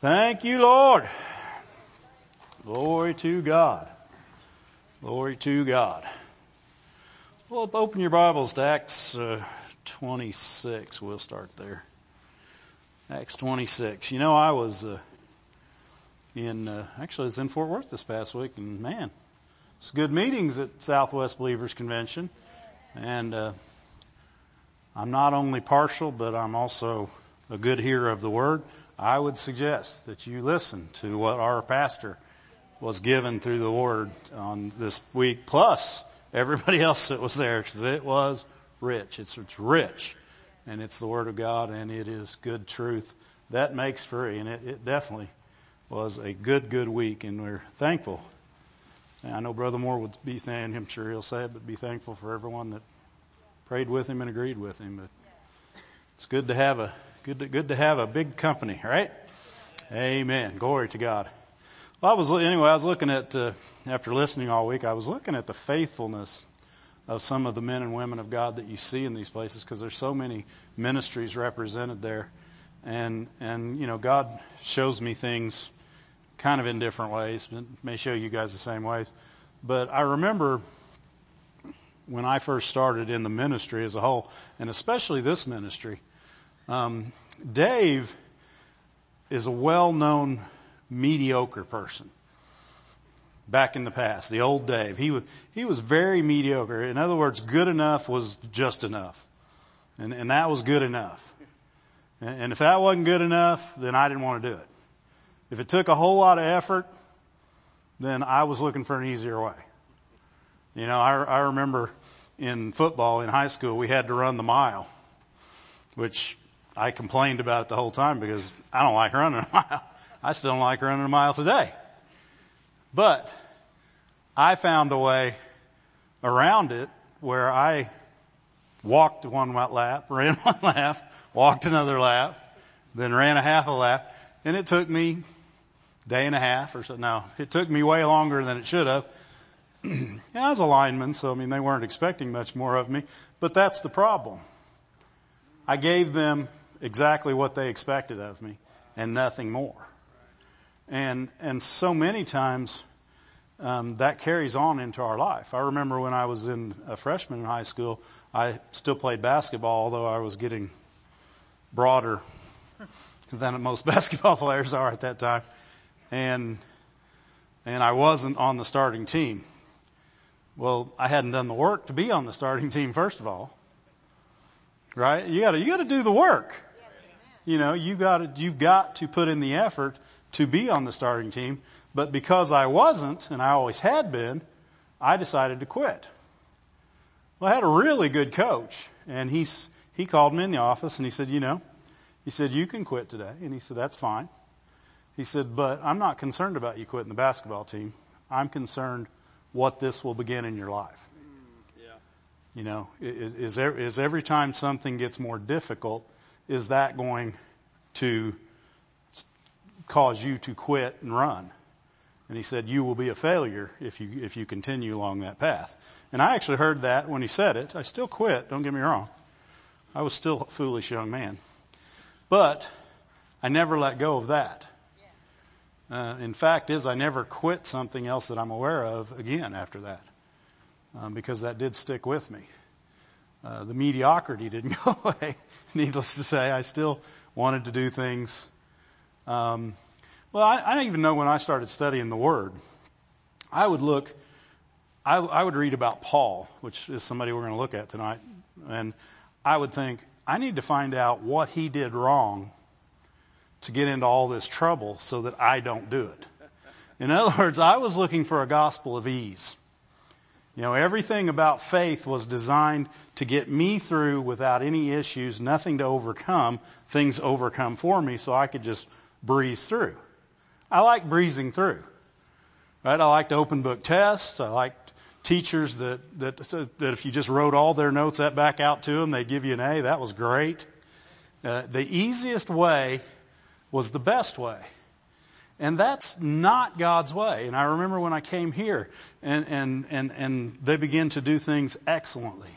Thank you, Lord. Glory to God. Glory to God. Well, open your Bibles to Acts uh, 26. We'll start there. Acts 26. You know, I was uh, in, uh, actually, I was in Fort Worth this past week, and man, it's good meetings at Southwest Believers Convention. And uh, I'm not only partial, but I'm also a good hearer of the Word. I would suggest that you listen to what our pastor was given through the Word on this week, plus everybody else that was there, because it was rich. It's, it's rich, and it's the Word of God, and it is good truth that makes free, and it, it definitely was a good, good week, and we're thankful. And I know Brother Moore would be thankful. I'm sure he'll say it, but be thankful for everyone that prayed with him and agreed with him. But it's good to have a Good to, good to have a big company, right? Amen. Glory to God. Well, I was anyway. I was looking at uh, after listening all week. I was looking at the faithfulness of some of the men and women of God that you see in these places because there's so many ministries represented there, and and you know God shows me things kind of in different ways. It may show you guys the same ways, but I remember when I first started in the ministry as a whole, and especially this ministry. Um, Dave is a well-known mediocre person. Back in the past, the old Dave, he was he was very mediocre. In other words, good enough was just enough, and and that was good enough. And, and if that wasn't good enough, then I didn't want to do it. If it took a whole lot of effort, then I was looking for an easier way. You know, I, I remember in football in high school we had to run the mile, which I complained about it the whole time because I don't like running a mile. I still don't like running a mile today. But I found a way around it where I walked one lap, ran one lap, walked another lap, then ran a half a lap, and it took me day and a half or so. No, it took me way longer than it should have. I was a lineman, so I mean they weren't expecting much more of me. But that's the problem. I gave them exactly what they expected of me and nothing more. And and so many times um, that carries on into our life. I remember when I was in a freshman in high school, I still played basketball, although I was getting broader than most basketball players are at that time, and and I wasn't on the starting team. Well, I hadn't done the work to be on the starting team first of all. Right? You got to you got to do the work. You know, you got to, you've got to put in the effort to be on the starting team. But because I wasn't, and I always had been, I decided to quit. Well, I had a really good coach, and he's he called me in the office and he said, you know, he said you can quit today, and he said that's fine. He said, but I'm not concerned about you quitting the basketball team. I'm concerned what this will begin in your life. Mm, yeah. You know, is, is every time something gets more difficult, is that going to cause you to quit and run? And he said, you will be a failure if you, if you continue along that path. And I actually heard that when he said it. I still quit, don't get me wrong. I was still a foolish young man. But I never let go of that. Uh, in fact, is I never quit something else that I'm aware of again after that, um, because that did stick with me. Uh, the mediocrity didn't go away. Needless to say, I still wanted to do things. Um, well, I, I don't even know when I started studying the Word. I would look, I, I would read about Paul, which is somebody we're going to look at tonight, and I would think, I need to find out what he did wrong to get into all this trouble so that I don't do it. In other words, I was looking for a gospel of ease. You know, everything about faith was designed to get me through without any issues, nothing to overcome, things overcome for me so I could just breeze through. I like breezing through. Right? I liked open book tests. I liked teachers that, that, that if you just wrote all their notes that back out to them, they'd give you an A. That was great. Uh, the easiest way was the best way. And that's not God's way. And I remember when I came here and, and, and, and they began to do things excellently.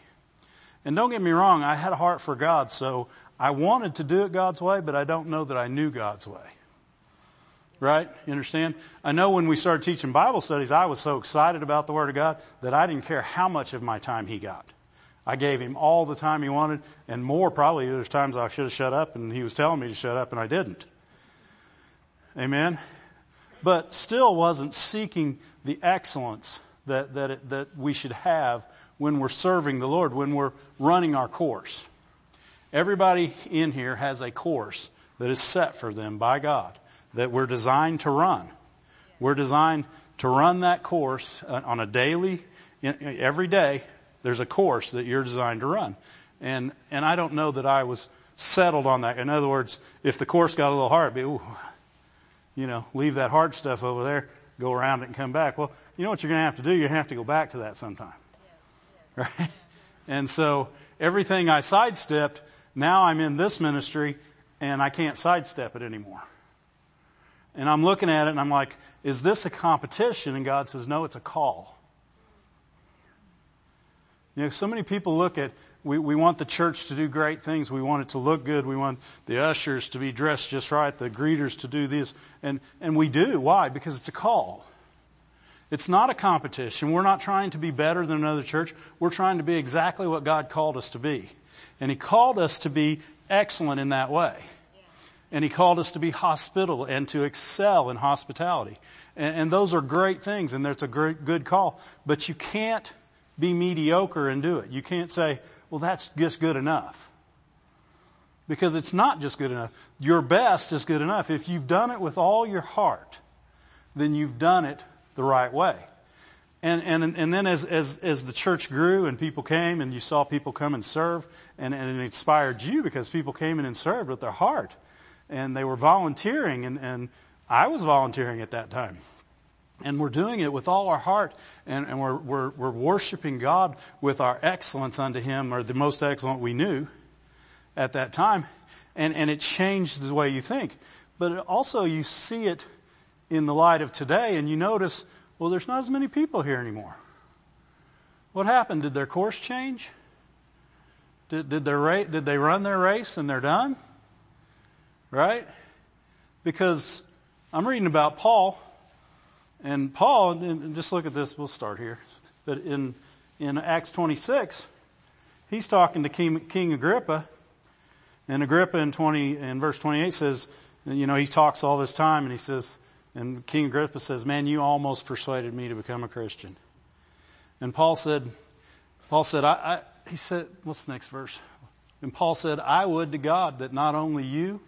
And don't get me wrong, I had a heart for God, so I wanted to do it God's way, but I don't know that I knew God's way. Right? You understand? I know when we started teaching Bible studies, I was so excited about the Word of God that I didn't care how much of my time he got. I gave him all the time he wanted and more probably. There's times I should have shut up and he was telling me to shut up and I didn't. Amen? But still wasn't seeking the excellence that, that, it, that we should have when we're serving the Lord, when we're running our course. Everybody in here has a course that is set for them by God that we're designed to run. We're designed to run that course uh, on a daily, every day. There's a course that you're designed to run, and and I don't know that I was settled on that. In other words, if the course got a little hard, be ooh, you know, leave that hard stuff over there, go around it and come back. Well, you know what you're going to have to do? You have to go back to that sometime, right? And so everything I sidestepped, now I'm in this ministry, and I can't sidestep it anymore. And I'm looking at it and I'm like, is this a competition? And God says, no, it's a call. You know, so many people look at, we, we want the church to do great things. We want it to look good. We want the ushers to be dressed just right, the greeters to do this. And, and we do. Why? Because it's a call. It's not a competition. We're not trying to be better than another church. We're trying to be exactly what God called us to be. And He called us to be excellent in that way. And he called us to be hospitable and to excel in hospitality. And, and those are great things, and that's a great, good call. But you can't be mediocre and do it. You can't say, well, that's just good enough. Because it's not just good enough. Your best is good enough. If you've done it with all your heart, then you've done it the right way. And, and, and then as, as, as the church grew and people came and you saw people come and serve, and, and it inspired you because people came in and served with their heart and they were volunteering, and, and I was volunteering at that time. And we're doing it with all our heart, and, and we're, we're, we're worshiping God with our excellence unto Him, or the most excellent we knew at that time. And, and it changed the way you think. But also, you see it in the light of today, and you notice, well, there's not as many people here anymore. What happened? Did their course change? Did, did, their, did they run their race and they're done? Right? Because I'm reading about Paul, and Paul, and just look at this, we'll start here. But in, in Acts 26, he's talking to King, King Agrippa, and Agrippa in 20, in verse 28 says, you know, he talks all this time, and he says, and King Agrippa says, man, you almost persuaded me to become a Christian. And Paul said, Paul said, I, I he said, what's the next verse? And Paul said, I would to God that not only you,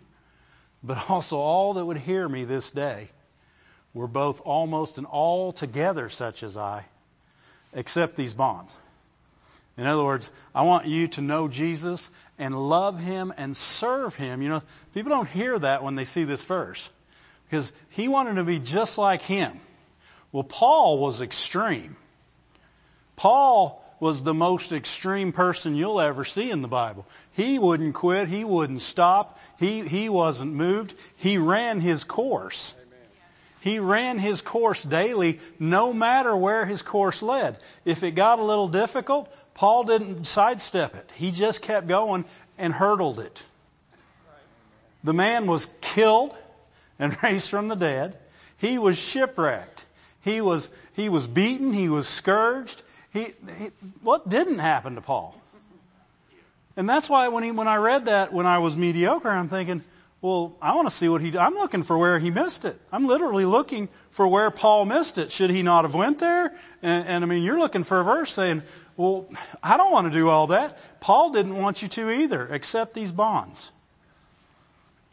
but also all that would hear me this day were both almost and altogether such as I, except these bonds. In other words, I want you to know Jesus and love him and serve him. You know, people don't hear that when they see this verse because he wanted to be just like him. Well, Paul was extreme. Paul was the most extreme person you'll ever see in the Bible. He wouldn't quit. He wouldn't stop. He, he wasn't moved. He ran his course. He ran his course daily no matter where his course led. If it got a little difficult, Paul didn't sidestep it. He just kept going and hurdled it. The man was killed and raised from the dead. He was shipwrecked. He was, he was beaten. He was scourged. He, he, what didn't happen to Paul? And that's why when he, when I read that when I was mediocre, I'm thinking, well, I want to see what he. I'm looking for where he missed it. I'm literally looking for where Paul missed it. Should he not have went there? And, and I mean, you're looking for a verse saying, well, I don't want to do all that. Paul didn't want you to either, except these bonds.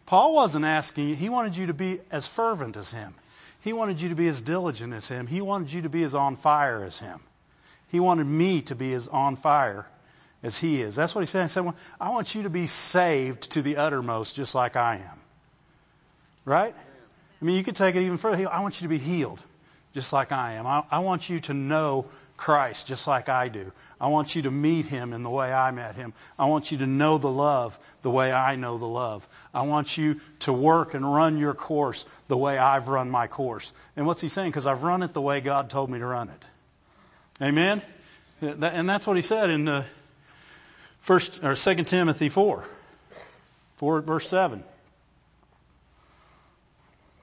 Paul wasn't asking you. He wanted you to be as fervent as him. He wanted you to be as diligent as him. He wanted you to be as on fire as him. He wanted me to be as on fire as he is. That's what he said. He said, well, I want you to be saved to the uttermost just like I am. Right? I mean, you could take it even further. I want you to be healed just like I am. I, I, want you to know Christ just like I do. I want you to meet him in the way I met him. I want you to know the love the way I know the love. I want you to work and run your course the way I've run my course. And what's he saying? Because I've run it the way God told me to run it. Amen? And that's what he said in uh, first or second Timothy 4, 4 verse 7.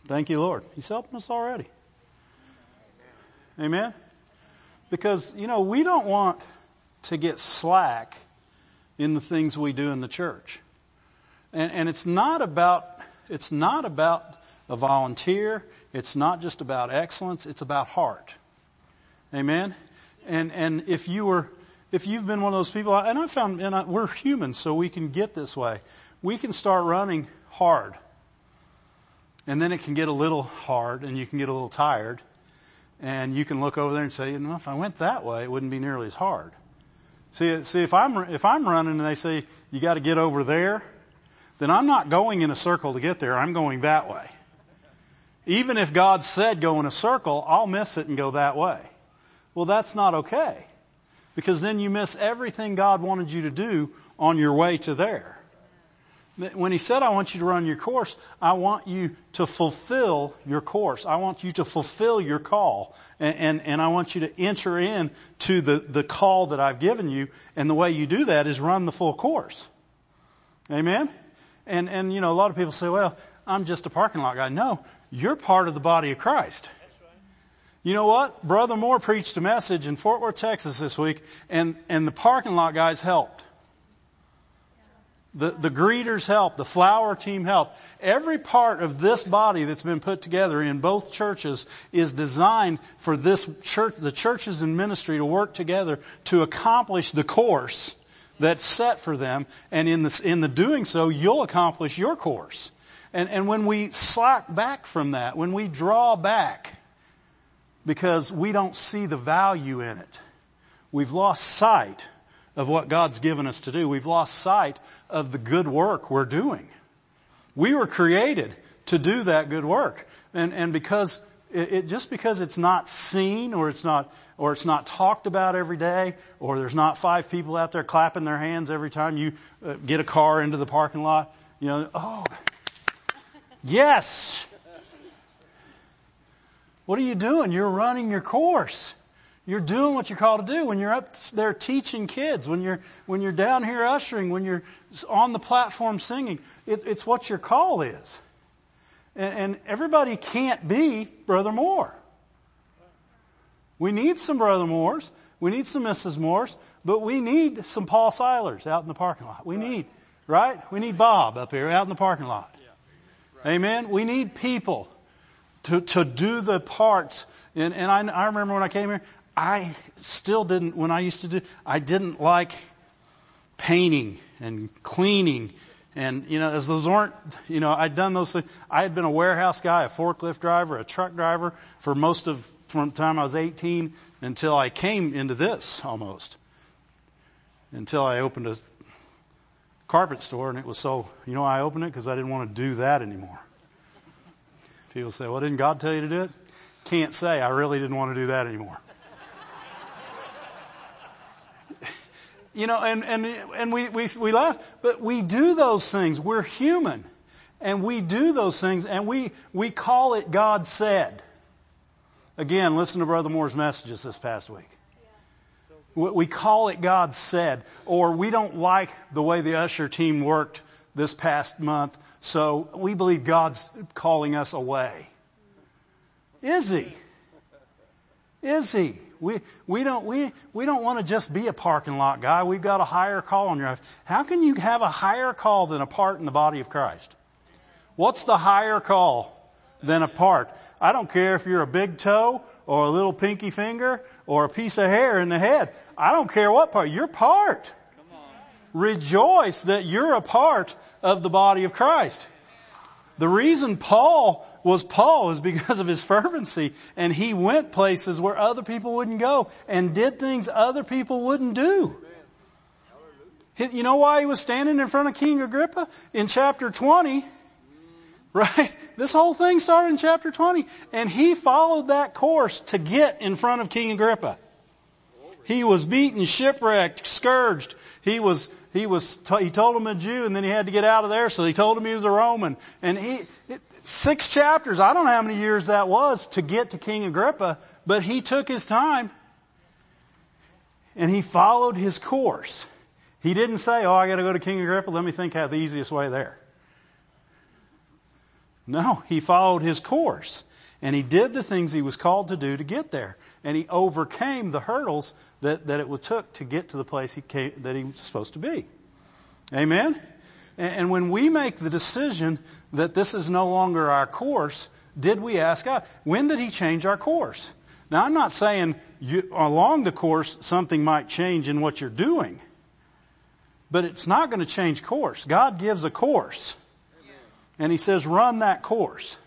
Thank you, Lord. He's helping us already. Amen? Because, you know, we don't want to get slack in the things we do in the church. And, and it's not about, it's not about a volunteer. It's not just about excellence. It's about heart. Amen? And, and if you were, if you've been one of those people, and I found, and I, we're humans, so we can get this way. We can start running hard. And then it can get a little hard and you can get a little tired. And you can look over there and say, you know, if I went that way, it wouldn't be nearly as hard. See, see, if I'm if I'm running and they say you got to get over there, then I'm not going in a circle to get there. I'm going that way. Even if God said go in a circle, I'll miss it and go that way. Well, that's not okay, because then you miss everything God wanted you to do on your way to there. When he said, I want you to run your course, I want you to fulfill your course. I want you to fulfill your call. And, and, and, I want you to enter in to the, the call that I've given you. And the way you do that is run the full course. Amen? And, and, you know, a lot of people say, well, I'm just a parking lot guy. No, you're part of the body of Christ. You know what? Brother Moore preached a message in Fort Worth, Texas this week, and, and the parking lot guys helped. The, the greeters help. The flower team help. Every part of this body that's been put together in both churches is designed for this church, the churches and ministry to work together to accomplish the course that's set for them. And in the, in the doing so, you'll accomplish your course. And, and when we slack back from that, when we draw back because we don't see the value in it, we've lost sight of what God's given us to do. We've lost sight of the good work we're doing. We were created to do that good work. And, and because it, just because it's not seen or it's not or it's not talked about every day or there's not five people out there clapping their hands every time you uh, get a car into the parking lot, you know, oh, yes. What are you doing? You're running your course. You're doing what you're called to do when you're up there teaching kids, when you're when you're down here ushering, when you're on the platform singing. It, it's what your call is. And, and everybody can't be Brother Moore. We need some Brother Moores. We need some Mrs. Moores, but we need some Paul Silers out in the parking lot. We need, right? We need Bob up here out in the parking lot. Amen. We need people to, to do the parts. And, and I, I remember when I came here, I still didn't, when I used to do, I didn't like painting and cleaning. And, you know, as those aren't, you know, I'd done those things. I had been a warehouse guy, a forklift driver, a truck driver for most of, from the time I was 18 until I came into this almost. Until I opened a carpet store and it was so, you know, I opened it because I didn't want to do that anymore. People say, well, didn't God tell you to do it? Can't say. I really didn't want to do that anymore. you know, and, and, and we, we, we laugh, but we do those things. We're human. And we do those things, and we, we call it God said. Again, listen to Brother Moore's messages this past week. We call it God said, or we don't like the way the usher team worked this past month, so we believe God's calling us away. Is He? Is He? We, we don't, we, we don't want to just be a parking lot guy. We've got a higher call on your life. How can you have a higher call than a part in the body of Christ? What's the higher call than a part? I don't care if you're a big toe or a little pinky finger or a piece of hair in the head. I don't care what part. You're part. Rejoice that you're a part of the body of Christ. The reason Paul was Paul is because of his fervency, and he went places where other people wouldn't go and did things other people wouldn't do. You know why he was standing in front of King Agrippa in chapter 20? Right? This whole thing started in chapter 20, and he followed that course to get in front of King Agrippa. He was beaten, shipwrecked, scourged. He was, he was, he told him a Jew and then he had to get out of there, so he told him he was a Roman. And he, six chapters, I don't know how many years that was to get to King Agrippa, but he took his time and he followed his course. He didn't say, oh, I gotta go to King Agrippa, let me think how the easiest way there. No, he followed his course. And he did the things he was called to do to get there. And he overcame the hurdles that, that it took to get to the place he came, that he was supposed to be. Amen? And when we make the decision that this is no longer our course, did we ask God? When did He change our course? Now, I'm not saying you, along the course something might change in what you're doing, but it's not going to change course. God gives a course, and He says, run that course.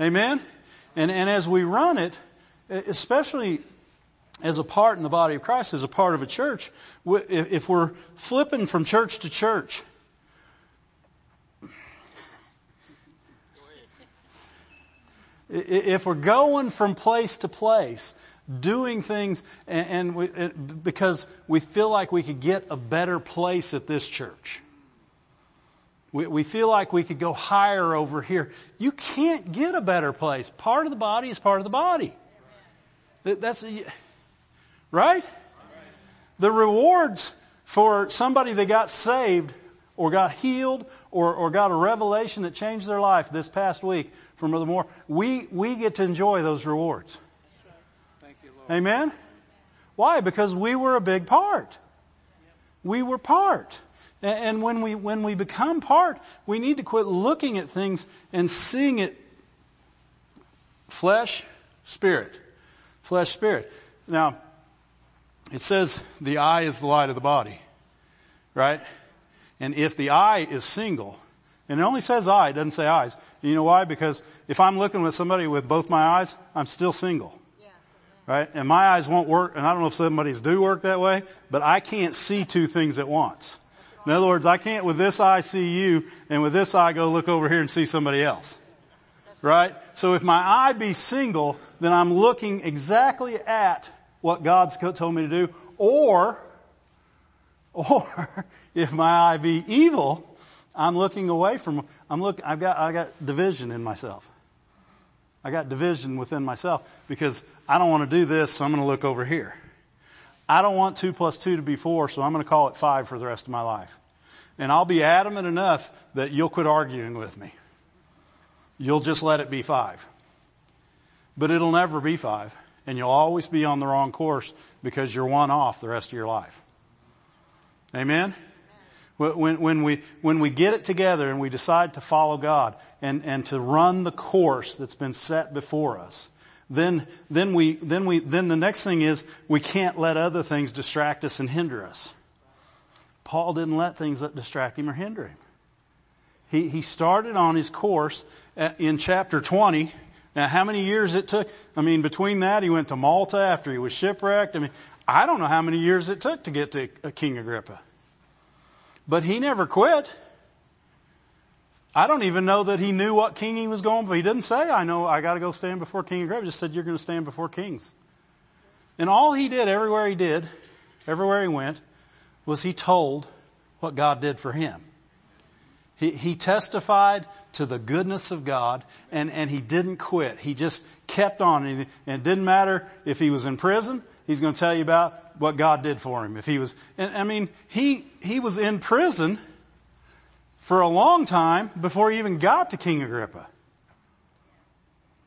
Amen? And, and as we run it, especially as a part in the body of Christ, as a part of a church, if we're flipping from church to church, if we're going from place to place, doing things, and, and we, because we feel like we could get a better place at this church. We, we feel like we could go higher over here. You can't get a better place. Part of the body is part of the body. That's right. The rewards for somebody that got saved or got healed or, or got a revelation that changed their life this past week from Brother Moore, we, we get to enjoy those rewards. Thank you, Amen? Why? Because we were a big part. We were part. And when we, when we become part, we need to quit looking at things and seeing it flesh, spirit. Flesh, spirit. Now, it says the eye is the light of the body, right? And if the eye is single, and it only says eye, it doesn't say eyes. You know why? Because if I'm looking at somebody with both my eyes, I'm still single. Right? And my eyes won't work, and I don't know if somebody's do work that way, but I can't see two things at once. In other words, I can't with this eye see you, and with this eye go look over here and see somebody else. Right? So if my eye be single, then I'm looking exactly at what God's told me to do, or or if my eye be evil, I'm looking away from I'm look I've got I got division in myself. I got division within myself because I don't want to do this, so I'm going to look over here. I don't want two plus two to be four, so I'm going to call it five for the rest of my life. And I'll be adamant enough that you'll quit arguing with me. You'll just let it be five. But it'll never be five. And you'll always be on the wrong course because you're one off the rest of your life. Amen? When, when, we, when we get it together and we decide to follow God and, and to run the course that's been set before us, then, then, we, then, we, then the next thing is we can't let other things distract us and hinder us. Paul didn't let things that distract him or hinder him. He, he started on his course in chapter 20. Now, how many years it took? I mean, between that, he went to Malta after he was shipwrecked. I mean, I don't know how many years it took to get to King Agrippa. But he never quit. I don't even know that he knew what king he was going, but he didn't say, I know I got to go stand before King Agrippa. He just said, you're going to stand before kings. And all he did, everywhere he did, everywhere he went, was he told what God did for him. He, he testified to the goodness of God, and, and he didn't quit. He just kept on. And it didn't matter if he was in prison, he's going to tell you about what God did for him. If he was, and I mean, he, he was in prison for a long time before he even got to King Agrippa.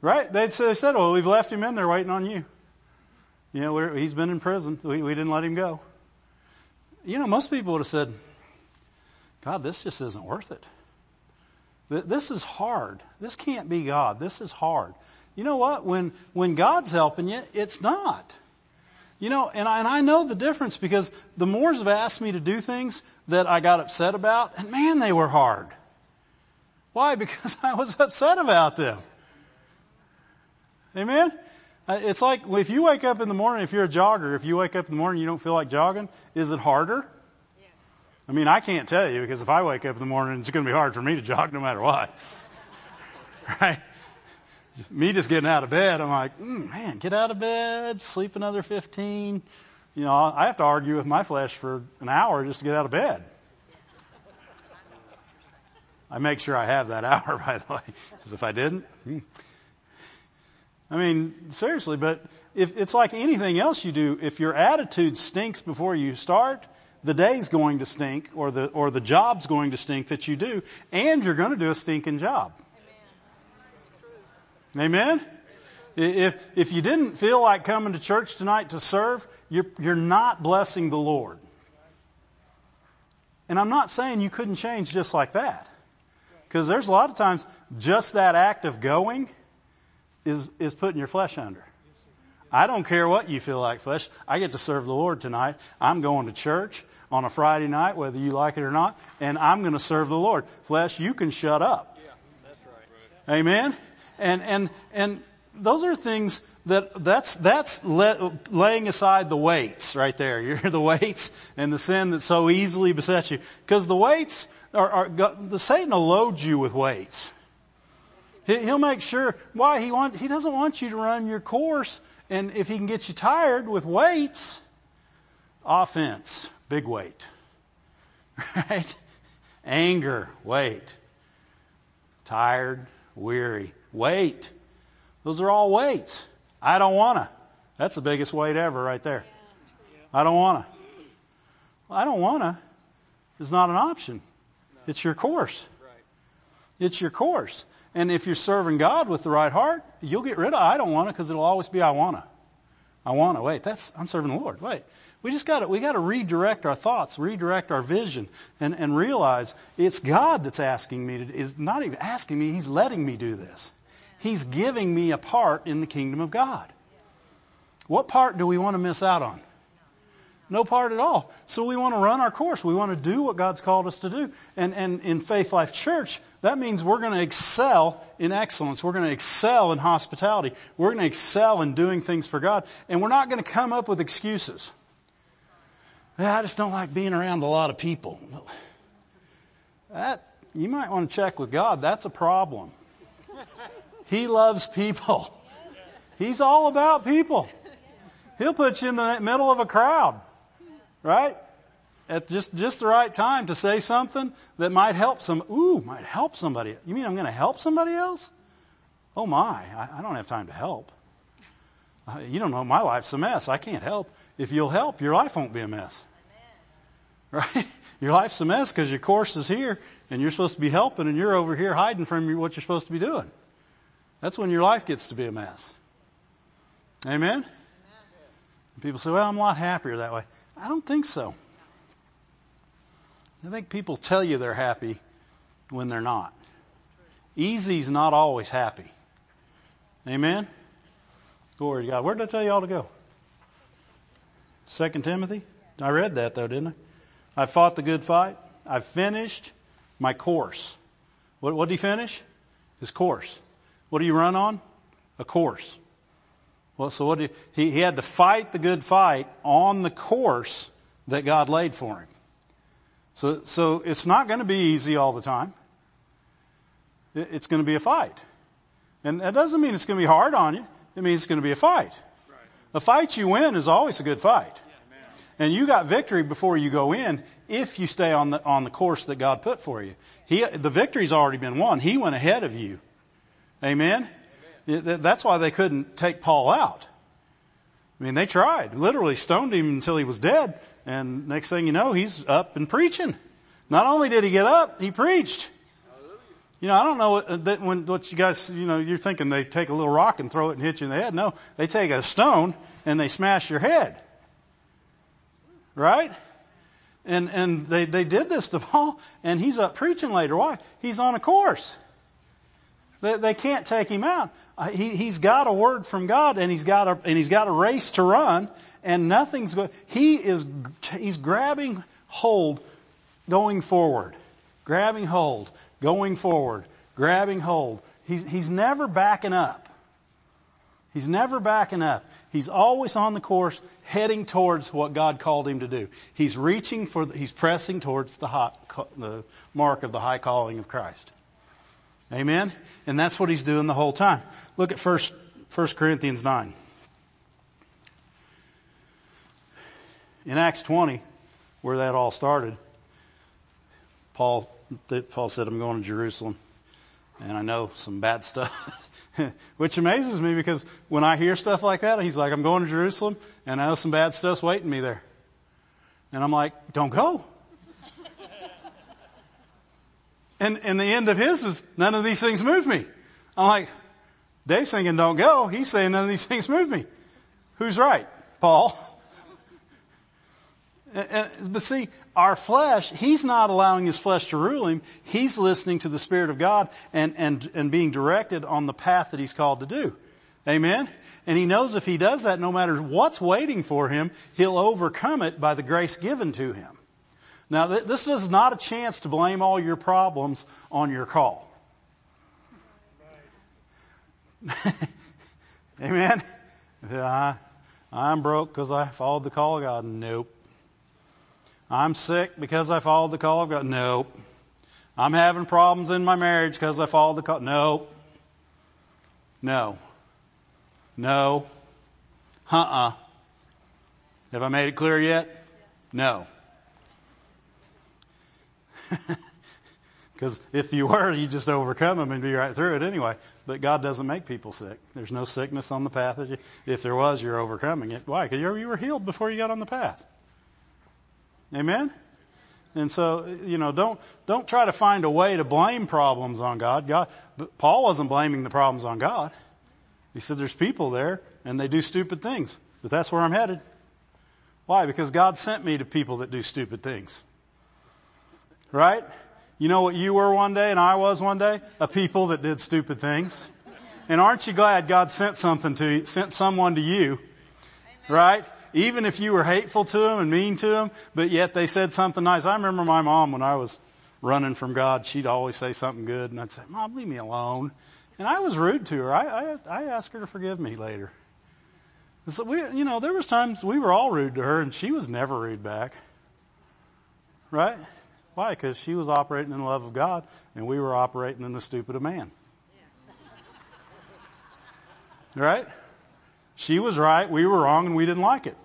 Right? They said, they said, well, we've left him in there waiting on you. You know, he's been in prison. We, we didn't let him go. You know, most people would have said, God, this just isn't worth it. This is hard. This can't be God. This is hard. You know what? When, when God's helping you, it's not. You know, and I, and I know the difference because the Moores have asked me to do things that I got upset about, and man, they were hard. Why? Because I was upset about them. Amen? Uh, it's like if you wake up in the morning, if you're a jogger, if you wake up in the morning and you don't feel like jogging, is it harder? Yeah. I mean, I can't tell you because if I wake up in the morning, it's going to be hard for me to jog no matter what. right? Me just getting out of bed, I'm like, mm, man, get out of bed, sleep another 15. You know, I have to argue with my flesh for an hour just to get out of bed. I make sure I have that hour, by the way, because if I didn't, hmm. I mean, seriously, but if it's like anything else you do, if your attitude stinks before you start, the day's going to stink, or the or the job's going to stink that you do, and you're going to do a stinking job. Amen? If, if you didn't feel like coming to church tonight to serve, you're, you're not blessing the Lord. And I'm not saying you couldn't change just like that. Because there's a lot of times just that act of going is, is putting your flesh under. I don't care what you feel like, flesh. I get to serve the Lord tonight. I'm going to church on a Friday night, whether you like it or not, and I'm going to serve the Lord. Flesh, you can shut up. Yeah, that's right. Amen. And and and those are things that that's that's let, laying aside the weights right there. You're the weights and the sin that so easily besets you. Because the weights are, are the Satan will load you with weights. He, he'll make sure. Why he want he doesn't want you to run your course, and if he can get you tired with weights, offense, big weight, right? Anger, weight. Tired, weary, weight. Those are all weights. I don't want to. That's the biggest weight ever right there. I don't want to. Well, I don't want to is not an option. It's your course. It's your course. And if you're serving God with the right heart, you'll get rid of I don't want to because it'll always be I want to. I want to. Wait, that's I'm serving the Lord. Wait. We just got to we got to redirect our thoughts, redirect our vision, and and realize it's God that's asking me to is not even asking me. He's letting me do this. He's giving me a part in the kingdom of God. What part do we want to miss out on? No part at all. So we want to run our course. We want to do what God's called us to do. And, and in Faith Life Church, that means we're going to excel in excellence. We're going to excel in hospitality. We're going to excel in doing things for God. And we're not going to come up with excuses. I just don't like being around a lot of people. That, you might want to check with God. That's a problem. He loves people. He's all about people. He'll put you in the middle of a crowd, right? At just just the right time to say something that might help some. Ooh, might help somebody. You mean I'm going to help somebody else? Oh my, I, I don't have time to help. Uh, you don't know my life's a mess. I can't help. If you'll help, your life won't be a mess. Right? Your life's a mess because your course is here and you're supposed to be helping and you're over here hiding from what you're supposed to be doing. That's when your life gets to be a mess. Amen? Amen. People say, well, I'm a lot happier that way. I don't think so. I think people tell you they're happy when they're not. Easy's not always happy. Amen? Glory to God. Where did I tell you all to go? Second Timothy? I read that though, didn't I? I fought the good fight. I finished my course. What, what did he finish? His course. What do you run on? A course. Well, so what did he, he had to fight the good fight on the course that God laid for him. So, so it's not going to be easy all the time. It's going to be a fight. And that doesn't mean it's going to be hard on you. It means it's going to be a fight. A fight you win is always a good fight. And you got victory before you go in if you stay on the, on the course that God put for you. He, the victory's already been won. He went ahead of you. Amen? That's why they couldn't take Paul out. I mean, they tried. Literally stoned him until he was dead. And next thing you know, he's up and preaching. Not only did he get up, he preached. You know, I don't know what, uh, that when, what you guys, you know, you're thinking they take a little rock and throw it and hit you in the head. No, they take a stone and they smash your head. Right? And, and they, they did this to Paul and he's up preaching later. Why? He's on a course. They, they can't take him out. Uh, he, he's got a word from God, and he's got a and he's got a race to run, and nothing's going. He is he's grabbing hold, going forward, grabbing hold, going forward, grabbing hold. He's he's never backing up. He's never backing up. He's always on the course, heading towards what God called him to do. He's reaching for, the, he's pressing towards the, high, the mark of the high calling of Christ. Amen? And that's what he's doing the whole time. Look at first, 1 Corinthians 9. In Acts 20, where that all started, Paul, Paul said, I'm going to Jerusalem. And I know some bad stuff. Which amazes me because when I hear stuff like that, he's like, I'm going to Jerusalem and I know some bad stuff's waiting me there. And I'm like, don't go. And, and the end of his is, none of these things move me. I'm like, Dave's thinking, don't go. He's saying none of these things move me. Who's right? Paul. And, and, but see, our flesh, he's not allowing his flesh to rule him. He's listening to the Spirit of God and, and, and being directed on the path that he's called to do. Amen? And he knows if he does that, no matter what's waiting for him, he'll overcome it by the grace given to him. Now, th- this is not a chance to blame all your problems on your call. Amen? Yeah, I'm broke because I followed the call of God. Nope. I'm sick because I followed the call of God. Nope. I'm having problems in my marriage because I followed the call. Nope. No. No. Uh-uh. Have I made it clear yet? No. Because if you were, you'd just overcome them and be right through it anyway. But God doesn't make people sick. There's no sickness on the path. If there was, you're overcoming it. Why? Because you were healed before you got on the path. Amen? And so, you know, don't don't try to find a way to blame problems on God. God, Paul wasn't blaming the problems on God. He said there's people there and they do stupid things, but that's where I'm headed. Why? Because God sent me to people that do stupid things. Right? You know what you were one day and I was one day? A people that did stupid things. And aren't you glad God sent something to you, sent someone to you? Right? even if you were hateful to them and mean to them, but yet they said something nice. I remember my mom when I was running from God, she'd always say something good, and I'd say, "Mom, leave me alone." And I was rude to her. I I, I asked her to forgive me later. So we, you know, there was times we were all rude to her, and she was never rude back. Right? Why? Because she was operating in the love of God, and we were operating in the stupid of man. Right? She was right, we were wrong, and we didn't like it.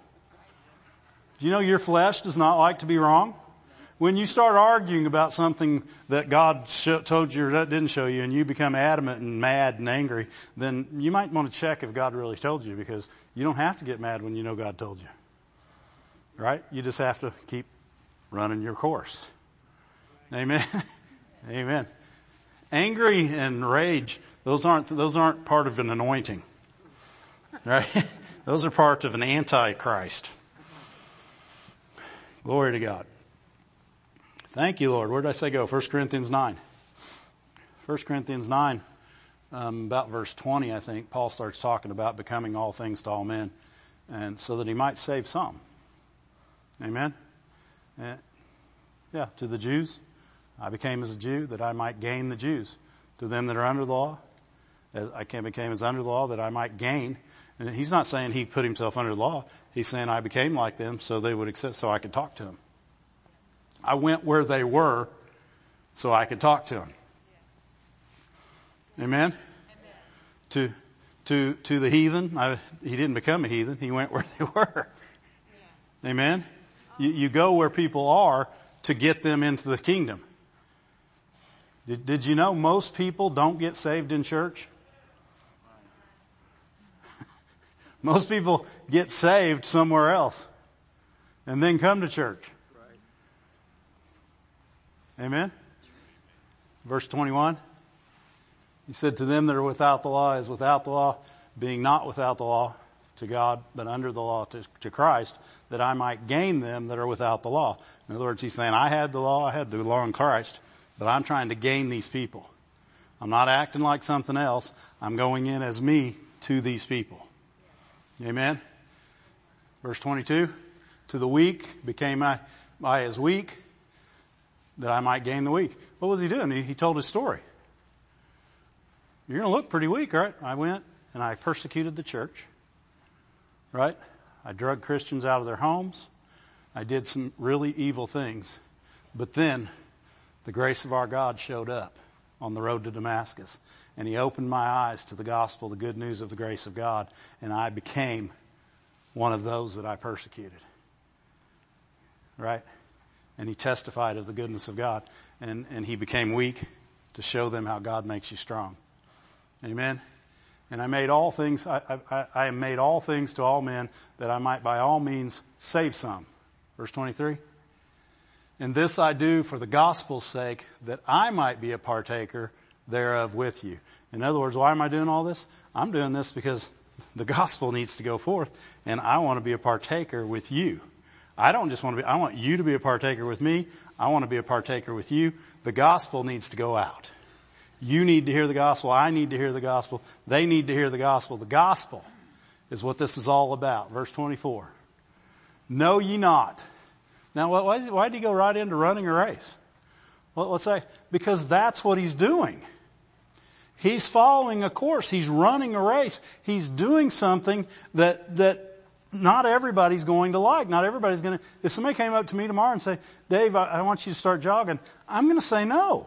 Do you know your flesh does not like to be wrong? When you start arguing about something that God told you or that didn't show you, and you become adamant and mad and angry, then you might want to check if God really told you because you don't have to get mad when you know God told you. Right? You just have to keep running your course. Amen. Amen. Angry and rage, those aren't those aren't part of an anointing. Right? Those are part of an antichrist. Glory to God. Thank you, Lord. Where did I say go? 1 Corinthians 9. 1 Corinthians 9, um, about verse 20, I think, Paul starts talking about becoming all things to all men, and so that he might save some. Amen? Uh, yeah, to the Jews, I became as a Jew that I might gain the Jews. To them that are under the law, I became as under the law that I might gain and he's not saying he put himself under the law. He's saying I became like them so they would accept, so I could talk to them. I went where they were so I could talk to them. Amen? Amen. To, to, to the heathen, I, he didn't become a heathen. He went where they were. Yeah. Amen? You, you go where people are to get them into the kingdom. Did, did you know most people don't get saved in church? Most people get saved somewhere else and then come to church. Amen? Verse 21. He said, To them that are without the law is without the law, being not without the law to God, but under the law to, to Christ, that I might gain them that are without the law. In other words, he's saying, I had the law, I had the law in Christ, but I'm trying to gain these people. I'm not acting like something else. I'm going in as me to these people. Amen. Verse 22 To the weak became I, I as weak, that I might gain the weak. What was he doing? He, he told his story. You're going to look pretty weak, right? I went and I persecuted the church, right? I drug Christians out of their homes. I did some really evil things. But then the grace of our God showed up on the road to Damascus. And he opened my eyes to the gospel, the good news of the grace of God, and I became one of those that I persecuted. Right? And he testified of the goodness of God. And, and he became weak to show them how God makes you strong. Amen? And I made all things, I, I, I made all things to all men that I might by all means save some. Verse 23. And this I do for the gospel's sake, that I might be a partaker thereof with you. In other words, why am I doing all this? I'm doing this because the gospel needs to go forth, and I want to be a partaker with you. I don't just want to be, I want you to be a partaker with me. I want to be a partaker with you. The gospel needs to go out. You need to hear the gospel. I need to hear the gospel. They need to hear the gospel. The gospel is what this is all about. Verse 24. Know ye not. Now, why, why did he go right into running a race? Well, let's say, because that's what he's doing. He's following a course. He's running a race. He's doing something that, that not everybody's going to like. Not everybody's going to. If somebody came up to me tomorrow and say, Dave, I, I want you to start jogging, I'm going to say no.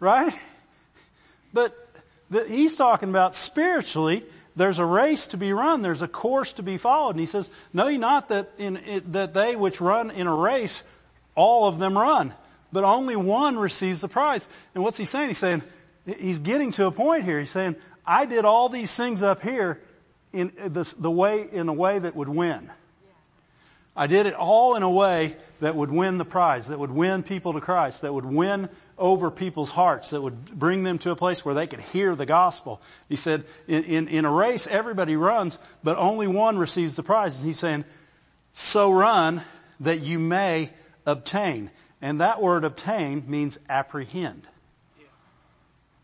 Right? But the, he's talking about spiritually. There's a race to be run. There's a course to be followed. And he says, Know ye not that in it, that they which run in a race, all of them run, but only one receives the prize. And what's he saying? He's saying he's getting to a point here. He's saying I did all these things up here in this, the way in a way that would win. I did it all in a way that would win the prize, that would win people to Christ, that would win over people's hearts, that would bring them to a place where they could hear the gospel. He said, in, in, in a race, everybody runs, but only one receives the prize. And he's saying, so run that you may obtain. And that word obtain means apprehend.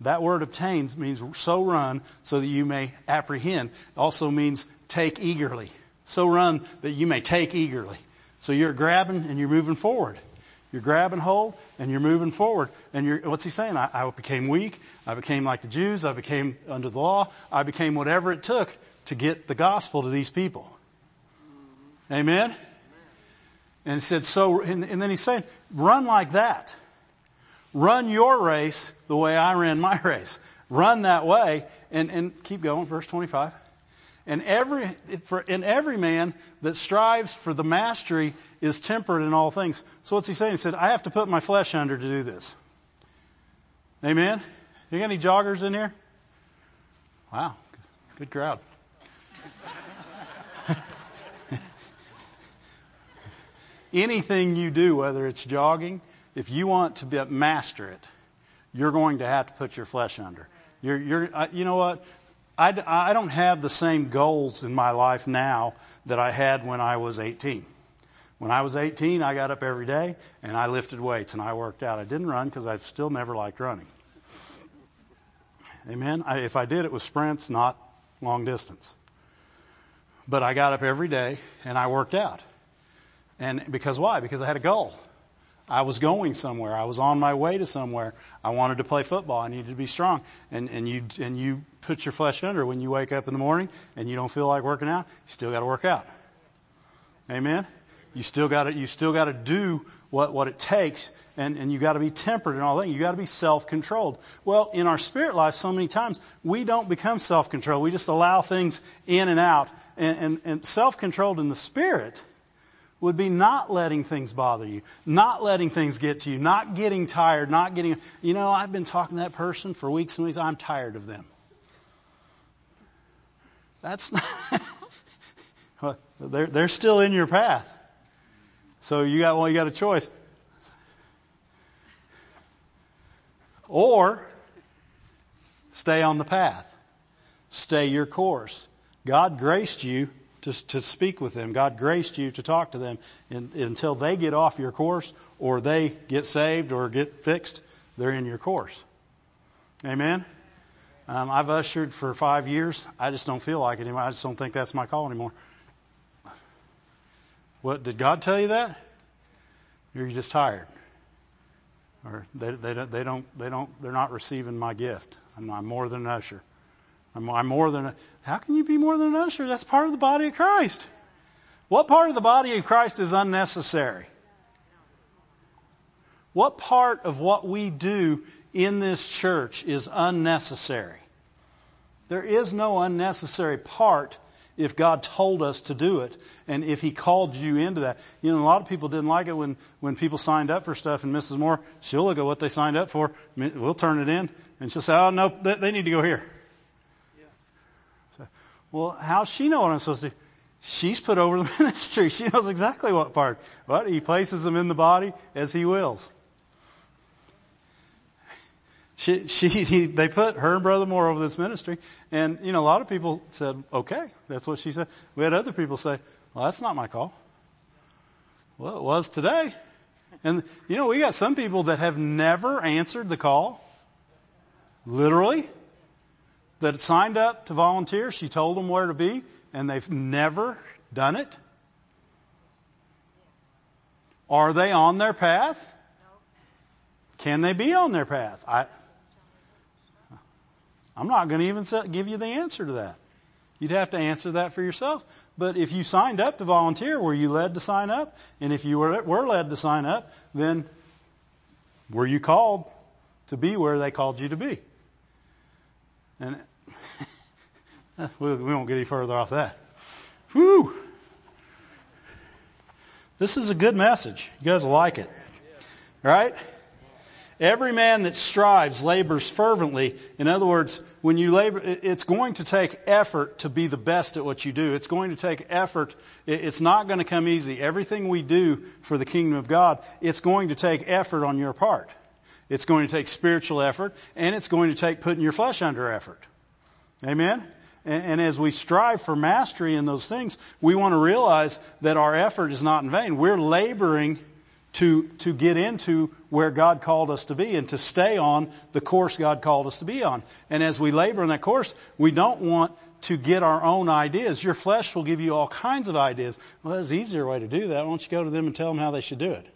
That word obtains means so run so that you may apprehend. It Also means take eagerly. So run that you may take eagerly. So you're grabbing and you're moving forward. You're grabbing hold and you're moving forward. And you're, what's he saying? I, I became weak. I became like the Jews. I became under the law. I became whatever it took to get the gospel to these people. Amen? And he said, so, and, and then he's saying, run like that. Run your race the way I ran my race. Run that way and, and keep going, verse 25. And every, for, and every man that strives for the mastery is temperate in all things. So what's he saying? He said, I have to put my flesh under to do this. Amen? You got any joggers in here? Wow, good crowd. Anything you do, whether it's jogging, if you want to be, master it, you're going to have to put your flesh under. You're, you're, uh, you know what? I, I don't have the same goals in my life now that I had when I was 18. When I was 18, I got up every day and I lifted weights and I worked out. I didn't run because I've still never liked running. Amen. I, if I did, it was sprints, not long distance. But I got up every day and I worked out. And because why? Because I had a goal. I was going somewhere. I was on my way to somewhere. I wanted to play football. I needed to be strong. And, and you and you put your flesh under when you wake up in the morning and you don't feel like working out. You still got to work out. Amen. You still got to you still got to do what what it takes, and and you got to be tempered and all that. You got to be self-controlled. Well, in our spirit life, so many times we don't become self-controlled. We just allow things in and out, and and, and self-controlled in the spirit would be not letting things bother you, not letting things get to you, not getting tired, not getting, you know, I've been talking to that person for weeks and weeks, I'm tired of them. That's not, they're, they're still in your path. So you got, well, you got a choice. Or stay on the path. Stay your course. God graced you to, to speak with them. God graced you to talk to them and, until they get off your course or they get saved or get fixed. They're in your course. Amen. Um, I've ushered for five years. I just don't feel like it anymore. I just don't think that's my call anymore. What did God tell you that? You're just tired, or they they don't they don't they don't they're not receiving my gift. I'm, I'm more than an usher. I'm, I'm more than a, how can you be more than an usher? That's part of the body of Christ. What part of the body of Christ is unnecessary? What part of what we do in this church is unnecessary? There is no unnecessary part if God told us to do it and if He called you into that. You know, a lot of people didn't like it when, when people signed up for stuff, and Mrs. Moore, she'll look at what they signed up for, we'll turn it in, and she'll say, oh, no, they, they need to go here. Well, how's she know what I'm supposed to do? She's put over the ministry. She knows exactly what part. But he places them in the body as he wills. she, she, he, they put her and Brother Moore over this ministry, and you know, a lot of people said, "Okay, that's what she said." We had other people say, "Well, that's not my call." Well, it was today, and you know, we got some people that have never answered the call, literally, that signed up to volunteer. She told them where to be, and they've never done it. Are they on their path? Can they be on their path? I, I'm not going to even give you the answer to that. You'd have to answer that for yourself. But if you signed up to volunteer, were you led to sign up? And if you were, were led to sign up, then were you called to be where they called you to be? And we won't get any further off that. Whew. This is a good message. You guys like it. Right? Every man that strives labors fervently. In other words, when you labor, it's going to take effort to be the best at what you do. It's going to take effort. It's not going to come easy. Everything we do for the kingdom of God, it's going to take effort on your part. It's going to take spiritual effort, and it's going to take putting your flesh under effort. Amen? And, and, as we strive for mastery in those things, we want to realize that our effort is not in vain. We're laboring to, to get into where God called us to be and to stay on the course God called us to be on. And as we labor in that course, we don't want to get our own ideas. Your flesh will give you all kinds of ideas. Well, there's an easier way to do that. Why don't you go to them and tell them how they should do it?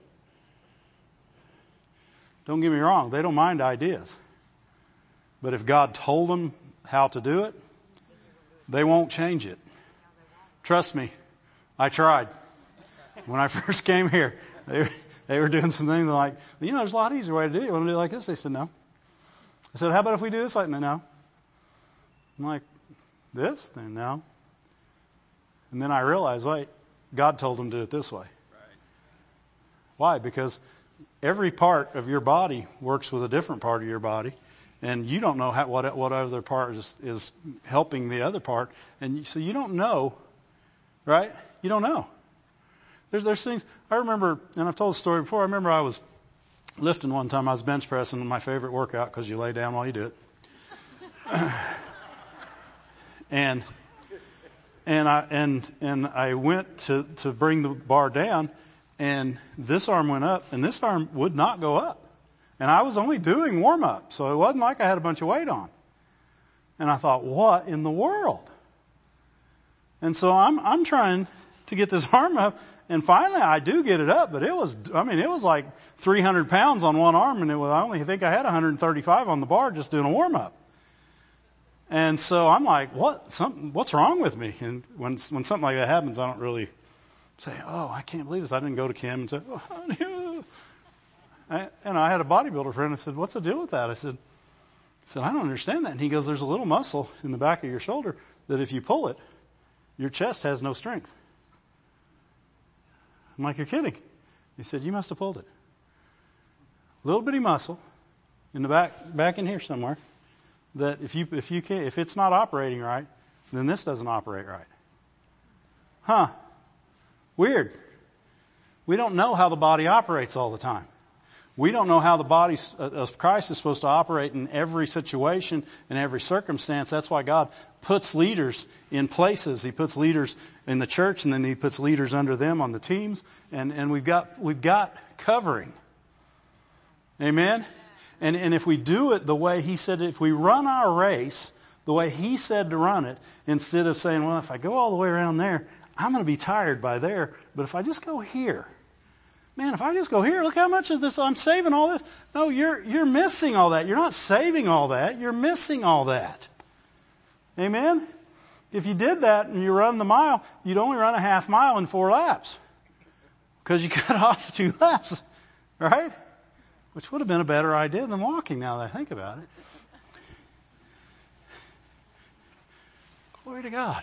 Don't get me wrong, they don't mind ideas. But if God told them how to do it, they won't change it. Trust me, I tried. When I first came here, they, they were doing some things like, you know, there's a lot easier way to do it. You want to do it like this? They said, no. I said, how about if we do this like that? No. I'm like, this? They, no. And then I realized, wait, God told them to do it this way. Right. Why? Because every part of your body works with a different part of your body, and you don't know how, what what other part is, is helping the other part, and so you don't know, right? You don't know. There's, there's things, I remember, and I've told the story before, I remember I was lifting one time, I was bench pressing, my favorite workout because you lay down while you do it. and and I and and I went to to bring the bar down, and this arm went up, and this arm would not go up, and I was only doing warm up, so it wasn't like I had a bunch of weight on. And I thought, what in the world? And so I'm I'm trying to get this arm up, and finally, I do get it up, but it was, I mean, it was like 300 pounds on one arm, and it was, I only think I had 135 on the bar just doing a warm up. And so I'm like, what? Something, what's wrong with me? And when when something like that happens, I don't really say, oh, I can't believe this. I didn't go to Kim and say, oh, I, and I had a bodybuilder friend. I said, what's the deal with that? I said, I said, I don't understand that. And he goes, there's a little muscle in the back of your shoulder that if you pull it, your chest has no strength. I'm like, you're kidding. He said, you must have pulled it. Little bitty muscle in the back, back in here somewhere, that if you if you can if it's not operating right, then this doesn't operate right. Huh? Weird. We don't know how the body operates all the time. We don't know how the body uh, of Christ is supposed to operate in every situation and every circumstance. That's why God puts leaders in places. He puts leaders in the church, and then He puts leaders under them on the teams. And, and we've got we've got covering. Amen. And and if we do it the way He said, if we run our race the way He said to run it, instead of saying, well, if I go all the way around there, I'm going to be tired by there. But if I just go here, man, if I just go here, look how much of this I'm saving all this. No, you're you're missing all that. You're not saving all that. You're missing all that. Amen. If you did that and you run the mile, you'd only run a half mile in four laps because you cut off two laps, right? Which would have been a better idea than walking. Now that I think about it. Glory to God.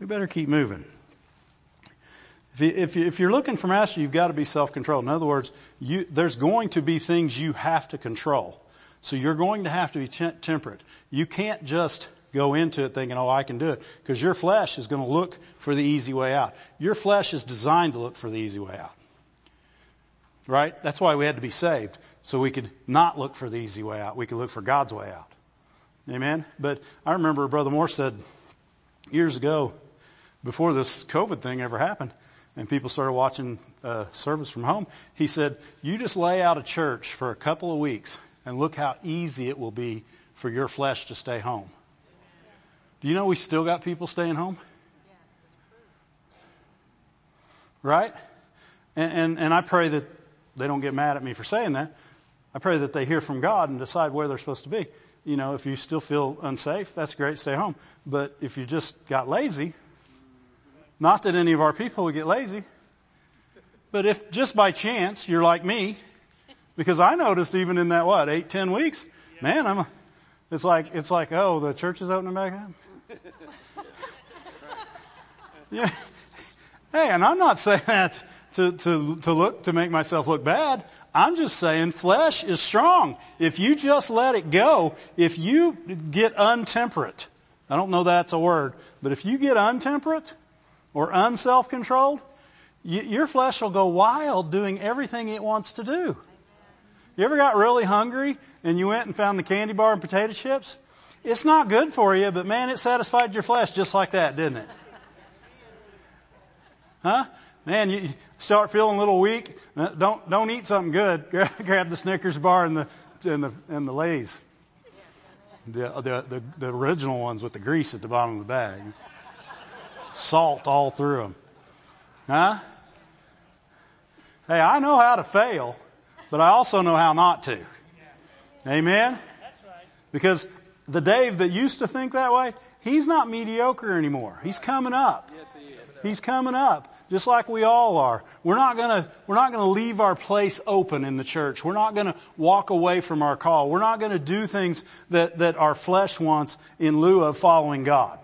We better keep moving. If, you, you're looking for mastery, you've got to be self-controlled. In other words, you, there's going to be things you have to control. So you're going to have to be temperate. You can't just go into it thinking, oh, I can do it. Because your flesh is going to look for the easy way out. Your flesh is designed to look for the easy way out. Right? That's why we had to be saved. So we could not look for the easy way out. We could look for God's way out. Amen? But I remember Brother Moore said years ago, before this COVID thing ever happened, and people started watching uh, service from home, he said, You just lay out a church for a couple of weeks and look how easy it will be for your flesh to stay home. Do you know we still got people staying home? Right? And, and, and I pray that they don't get mad at me for saying that. I pray that they hear from God and decide where they're supposed to be. You know, if you still feel unsafe, that's great, stay home. But if you just got lazy, not that any of our people would get lazy, but if just by chance you're like me, because I noticed even in that what eight ten weeks, man, I'm. It's like it's like oh the church is opening back up. yeah. Hey, and I'm not saying that to, to, to look to make myself look bad. I'm just saying flesh is strong. If you just let it go, if you get untemperate, I don't know that's a word, but if you get untemperate or unself-controlled, you, your flesh will go wild doing everything it wants to do. You ever got really hungry and you went and found the candy bar and potato chips? It's not good for you, but man, it satisfied your flesh just like that, didn't it? Huh? Man, you start feeling a little weak. Uh, don't don't eat something good. Grab the Snickers bar and the and the and the Lay's. The, the the the original ones with the grease at the bottom of the bag. Salt all through them. Huh? Hey, I know how to fail, but I also know how not to. Amen? Because the Dave that used to think that way, he's not mediocre anymore. He's coming up. He's coming up, just like we all are. We're not gonna, we're not gonna leave our place open in the church. We're not gonna walk away from our call. We're not gonna do things that, that our flesh wants in lieu of following God.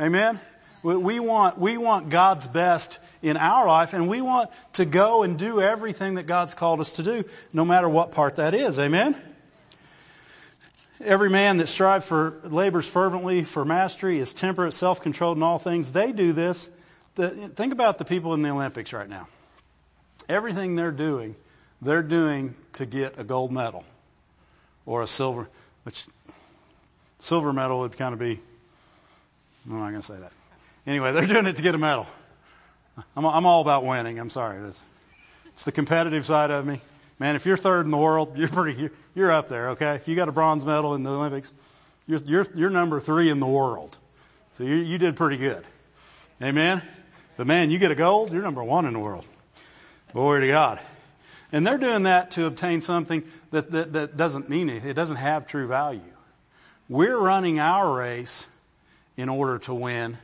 Amen? We want, we want God's best in our life, and we want to go and do everything that God's called us to do, no matter what part that is. Amen? Every man that strives for, labors fervently for mastery is temperate, self-controlled in all things. They do this. Think about the people in the Olympics right now. Everything they're doing, they're doing to get a gold medal or a silver, which silver medal would kind of be, I'm not going to say that. Anyway, they're doing it to get a medal. I'm, I'm all about winning. I'm sorry. It's, it's the competitive side of me. Man, if you're third in the world, you're pretty, you're, up there, okay? If you got a bronze medal in the Olympics, you're, you're, you're number three in the world. So you, you did pretty good. Amen? But man, you get a gold, you're number one in the world. Glory to God. And they're doing that to obtain something that, that, that doesn't mean it. It doesn't have true value. We're running our race in order to win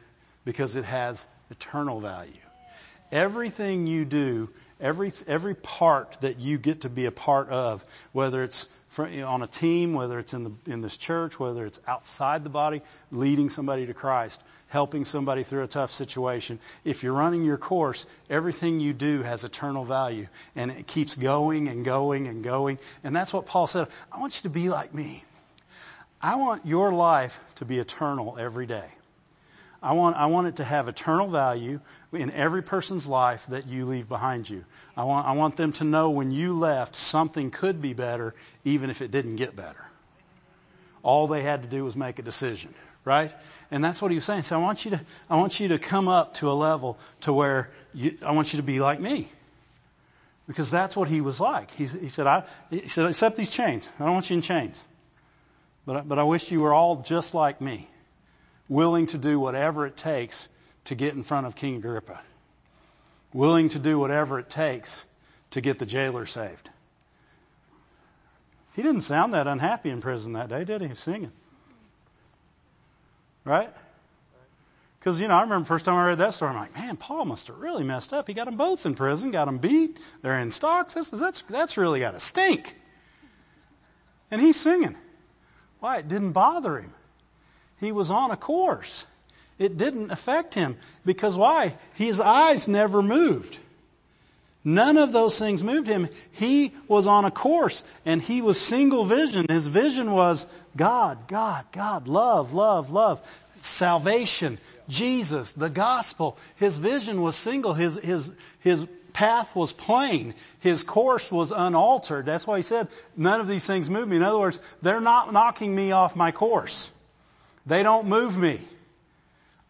because it has eternal value. Everything you do Every, every part that you get to be a part of, whether it's on a team, whether it's in, the, in this church, whether it's outside the body, leading somebody to Christ, helping somebody through a tough situation. If you're running your course, everything you do has eternal value. And it keeps going and going and going. And that's what Paul said. I want you to be like me. I want your life to be eternal every day. I want, I want it to have eternal value in every person's life that you leave behind you. I want, I want them to know when you left, something could be better, even if it didn't get better. All they had to do was make a decision, right? And that's what he was saying. So I want you to, I want you to come up to a level to where you, I want you to be like me. Because that's what he was like. He, he said, I, he said, accept these chains. I don't want you in chains. But, but I wish you were all just like me willing to do whatever it takes to get in front of King Agrippa, willing to do whatever it takes to get the jailer saved. He didn't sound that unhappy in prison that day, did he? Singing. Right? Because, you know, I remember the first time I read that story, I'm like, man, Paul must have really messed up. He got them both in prison, got them beat. They're in stocks. That's, that's, that's really got to stink. And he's singing. Why? It didn't bother him. He was on a course. It didn't affect him. Because why? His eyes never moved. None of those things moved him. He was on a course and he was single vision. His vision was God, God, God, love, love, love, salvation, Jesus, the gospel. His vision was single. His, his, his path was plain. His course was unaltered. That's why he said, none of these things move me. In other words, they're not knocking me off my course. They don't move me.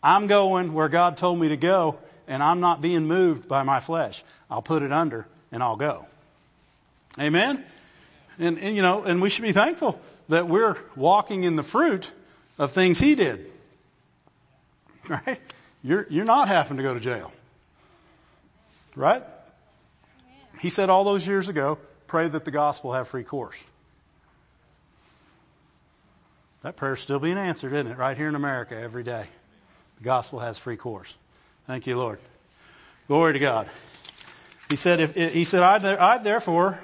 I'm going where God told me to go, and I'm not being moved by my flesh. I'll put it under and I'll go. Amen? And, and, you know, and we should be thankful that we're walking in the fruit of things he did. Right? You're, you're not having to go to jail. Right? He said all those years ago, pray that the gospel have free course. That prayer's still being answered, isn't it? Right here in America every day. The gospel has free course. Thank you, Lord. Glory to God. He said, if, he said, I, I therefore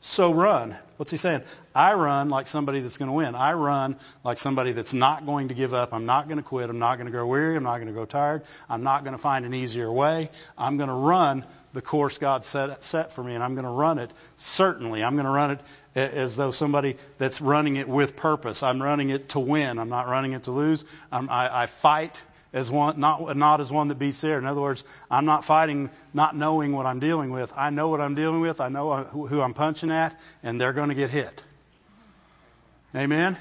so run. What's he saying? I run like somebody that's going to win. I run like somebody that's not going to give up. I'm not going to quit. I'm not going to grow weary. I'm not going to go tired. I'm not going to find an easier way. I'm going to run the course God set, set for me, and I'm going to run it certainly. I'm going to run it as though somebody that's running it with purpose. I'm running it to win. I'm not running it to lose. I'm, I, I fight as one, not, not as one that beats there. In other words, I'm not fighting not knowing what I'm dealing with. I know what I'm dealing with. I know uh, who I'm punching at, and they're going to get hit. Amen?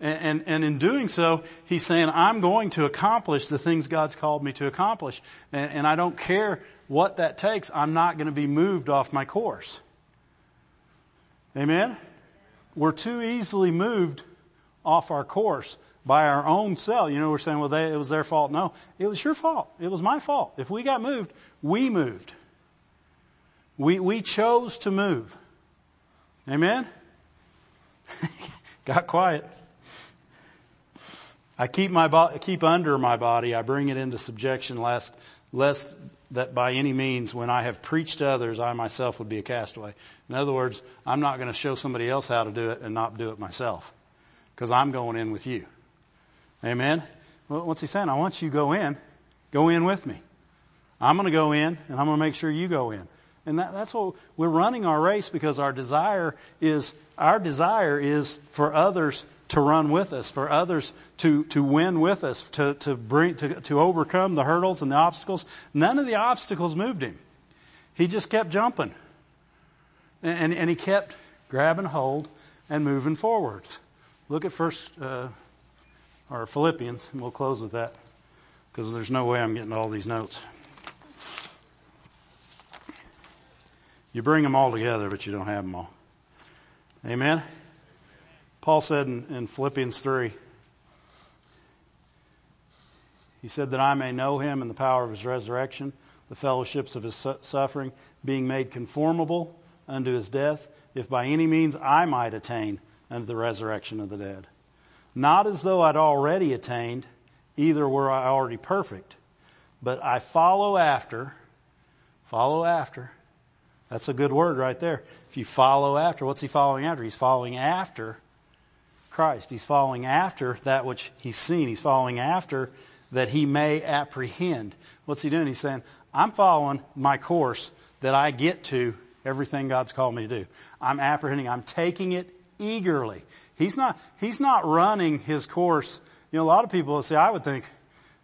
And, and, and, in doing so, he's saying, I'm going to accomplish the things God's called me to accomplish. And, and I don't care what that takes. I'm not going to be moved off my course. Amen? We're too easily moved off our course by our own self. You know, we're saying, well, they, it was their fault. No, it was your fault. It was my fault. If we got moved, we moved. We, we chose to move. Amen? got quiet. I keep my bo- keep under my body. I bring it into subjection, lest lest that by any means, when I have preached to others, I myself would be a castaway. In other words, I'm not going to show somebody else how to do it and not do it myself, because I'm going in with you. Amen? Well, what's he saying? I want you to go in. Go in with me. I'm going to go in, and I'm going to make sure you go in. And that, that's what we're running our race because our desire is our desire is for others to run with us, for others to, to win with us, to, to bring to, to overcome the hurdles and the obstacles. None of the obstacles moved him. He just kept jumping. And, and he kept grabbing hold and moving forward. Look at first uh, or Philippians, and we'll close with that because there's no way I'm getting all these notes. You bring them all together, but you don't have them all. Amen? Paul said in, in Philippians 3, he said that I may know him and the power of his resurrection, the fellowships of his su- suffering, being made conformable unto his death, if by any means I might attain unto the resurrection of the dead. Not as though I'd already attained, either were I already perfect, but I follow after, follow after. That's a good word right there. If you follow after, what's he following after? He's following after Christ. He's following after that which he's seen. He's following after that he may apprehend. What's he doing? He's saying, I'm following my course that I get to everything God's called me to do. I'm apprehending. I'm taking it eagerly. He's not, he's not running his course. You know, a lot of people say, I would think,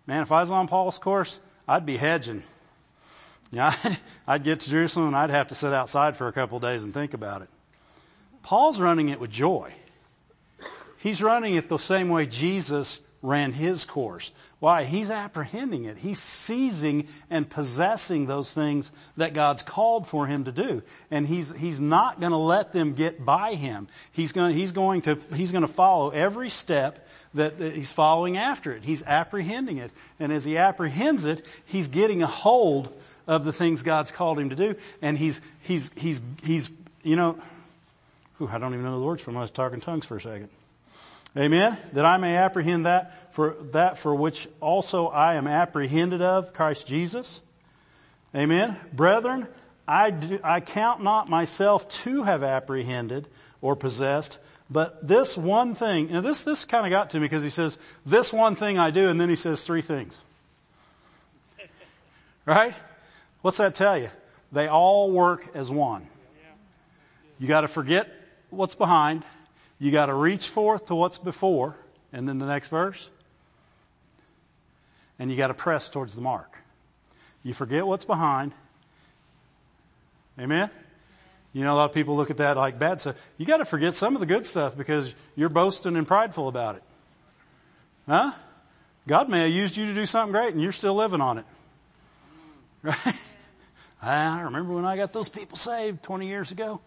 man, if I was on Paul's course, I'd be hedging. Yeah, I'd, I'd get to Jerusalem and I'd have to sit outside for a couple of days and think about it. Paul's running it with joy. He's running it the same way Jesus ran his course. Why? He's apprehending it. He's seizing and possessing those things that God's called for him to do. And he's, he's not going to let them get by him. He's going, he's going to, he's going to follow every step that, that he's following after it. He's apprehending it. And as he apprehends it, he's getting a hold of the things God's called him to do. And he's, he's, he's, he's, you know, whew, I don't even know the words from I was talking tongues for a second. Amen. That I may apprehend that for that for which also I am apprehended of Christ Jesus. Amen. Brethren, I, do, I count not myself to have apprehended or possessed, but this one thing, and this, this kind of got to me because he says, this one thing I do, and then he says three things. Right? What's that tell you? They all work as one. You got to forget what's behind you got to reach forth to what's before, and then the next verse. And you got to press towards the mark. You forget what's behind, Amen? You know, a lot of people look at that like bad stuff. You got to forget some of the good stuff because you're boasting and prideful about it. Huh? God may have used you to do something great and you're still living on it. Right? I remember when I got those people saved 20 years ago.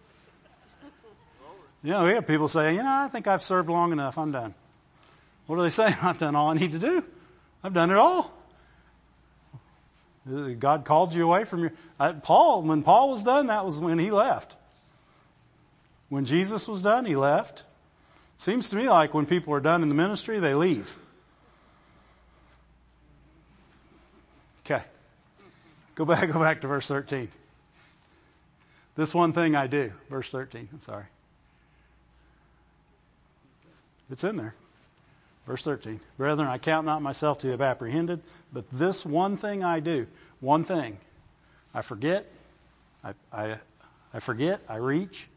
You know, we have people say, you know, I think I've served long enough. I'm done. What do they say? I've done all I need to do. I've done it all. God called you away from your. I, Paul, when Paul was done, that was when he left. When Jesus was done, he left. Seems to me like when people are done in the ministry, they leave. Okay. Go back, go back to verse 13. This one thing I do. Verse 13. I'm sorry. It's in there. Verse 13. Brethren, I count not myself to have apprehended, but this one thing I do. One thing. I forget. I, I, I forget. I reach.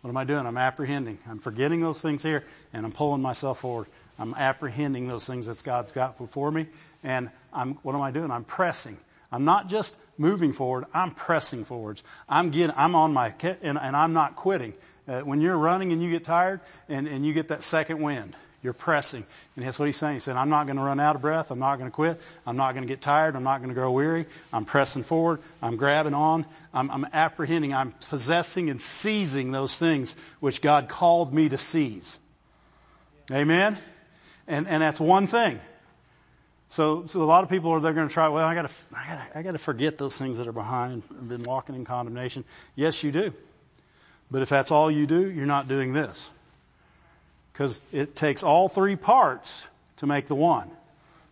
What am I doing? I'm apprehending. I'm forgetting those things here, and I'm pulling myself forward. I'm apprehending those things that God's got before me, and I'm. What am I doing? I'm pressing. I'm not just moving forward. I'm pressing forwards. I'm getting. I'm on my and, and I'm not quitting. Uh, when you're running and you get tired, and, and you get that second wind, you're pressing. And that's what he's saying. He said, I'm not going to run out of breath. I'm not going to quit. I'm not going to get tired. I'm not going to grow weary. I'm pressing forward. I'm grabbing on. I'm, I'm apprehending. I'm possessing and seizing those things which God called me to seize. Amen? And, and that's one thing. So, so a lot of people are they're going to try. Well, I got to, I got to, I got to forget those things that are behind. I've been walking in condemnation. Yes, you do. But if that's all you do, you're not doing this. Because it takes all three parts to make the one.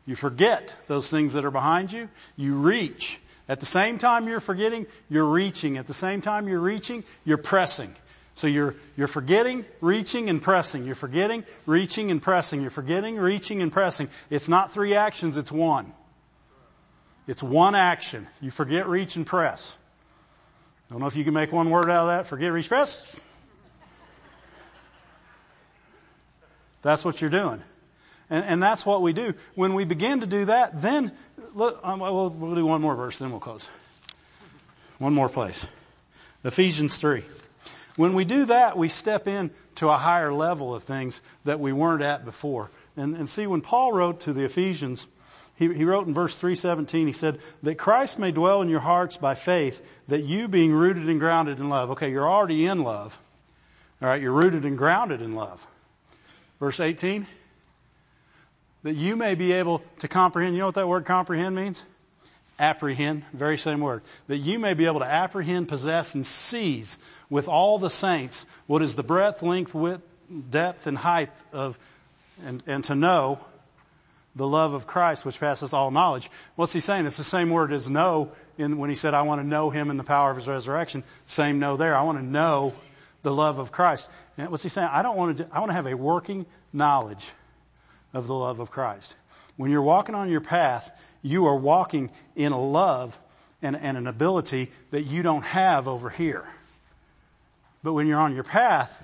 You forget those things that are behind you. You reach. At the same time you're forgetting, you're reaching. At the same time you're reaching, you're pressing. So you're, you're forgetting, reaching, and pressing. You're forgetting, reaching, and pressing. You're forgetting, reaching, and pressing. It's not three actions, it's one. It's one action. You forget, reach, and press. I don't know if you can make one word out of that. Forget, press. That's what you're doing. And, and that's what we do. When we begin to do that, then, look, um, we'll, we'll do one more verse, then we'll close. One more place. Ephesians 3. When we do that, we step in to a higher level of things that we weren't at before. And, and see, when Paul wrote to the Ephesians, he, he wrote in verse 317, he said, that Christ may dwell in your hearts by faith, that you being rooted and grounded in love. Okay, you're already in love. All right, you're rooted and grounded in love. Verse 18. That you may be able to comprehend. You know what that word comprehend means? Apprehend. Very same word. That you may be able to apprehend, possess, and seize with all the saints what is the breadth, length, width, depth, and height of, and, and to know the love of Christ which passes all knowledge. What's he saying? It's the same word as know in, when he said, I want to know him in the power of his resurrection. Same know there. I want to know the love of Christ. And what's he saying? I don't want to, I want to have a working knowledge of the love of Christ. When you're walking on your path, you are walking in a love and, and an ability that you don't have over here. But when you're on your path,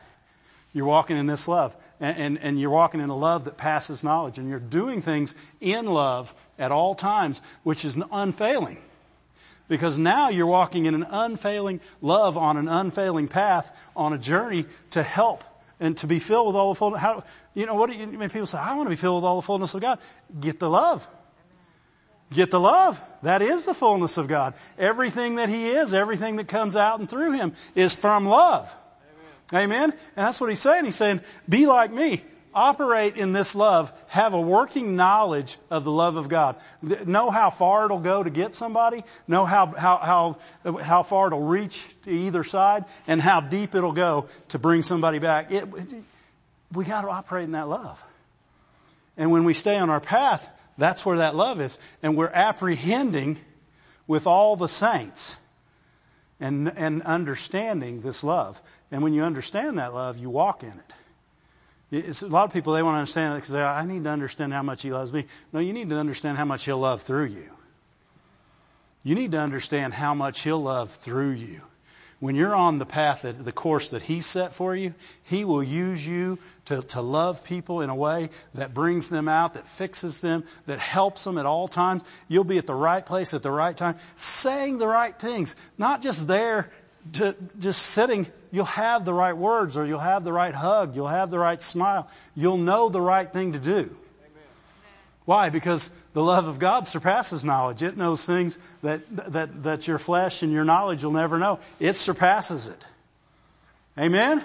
you're walking in this love. And, and, and, you're walking in a love that passes knowledge. And you're doing things in love at all times, which is unfailing. Because now you're walking in an unfailing love on an unfailing path on a journey to help and to be filled with all the fullness. How, you know, what do you, people say, I want to be filled with all the fullness of God. Get the love. Get the love. That is the fullness of God. Everything that He is, everything that comes out and through Him is from love. Amen. And that's what He's saying. He's saying, be like me operate in this love, have a working knowledge of the love of God. Know how far it'll go to get somebody, know how, how, how, how far it'll reach to either side, and how deep it'll go to bring somebody back. It, we got to operate in that love. And when we stay on our path, that's where that love is. And we're apprehending with all the saints and, and understanding this love. And when you understand that love, you walk in it. It's, a lot of people, they want to understand it because they I need to understand how much he loves me. No, you need to understand how much he'll love through you. You need to understand how much he'll love through you. When you're on the path, that, the course that he set for you, he will use you to, to love people in a way that brings them out, that fixes them, that helps them at all times. You'll be at the right place at the right time, saying the right things. Not just there to just sitting, you'll have the right words or you'll have the right hug, you'll have the right smile, you'll know the right thing to do. Why? Because the love of God surpasses knowledge. It knows things that, that, that your flesh and your knowledge will never know. It surpasses it. Amen?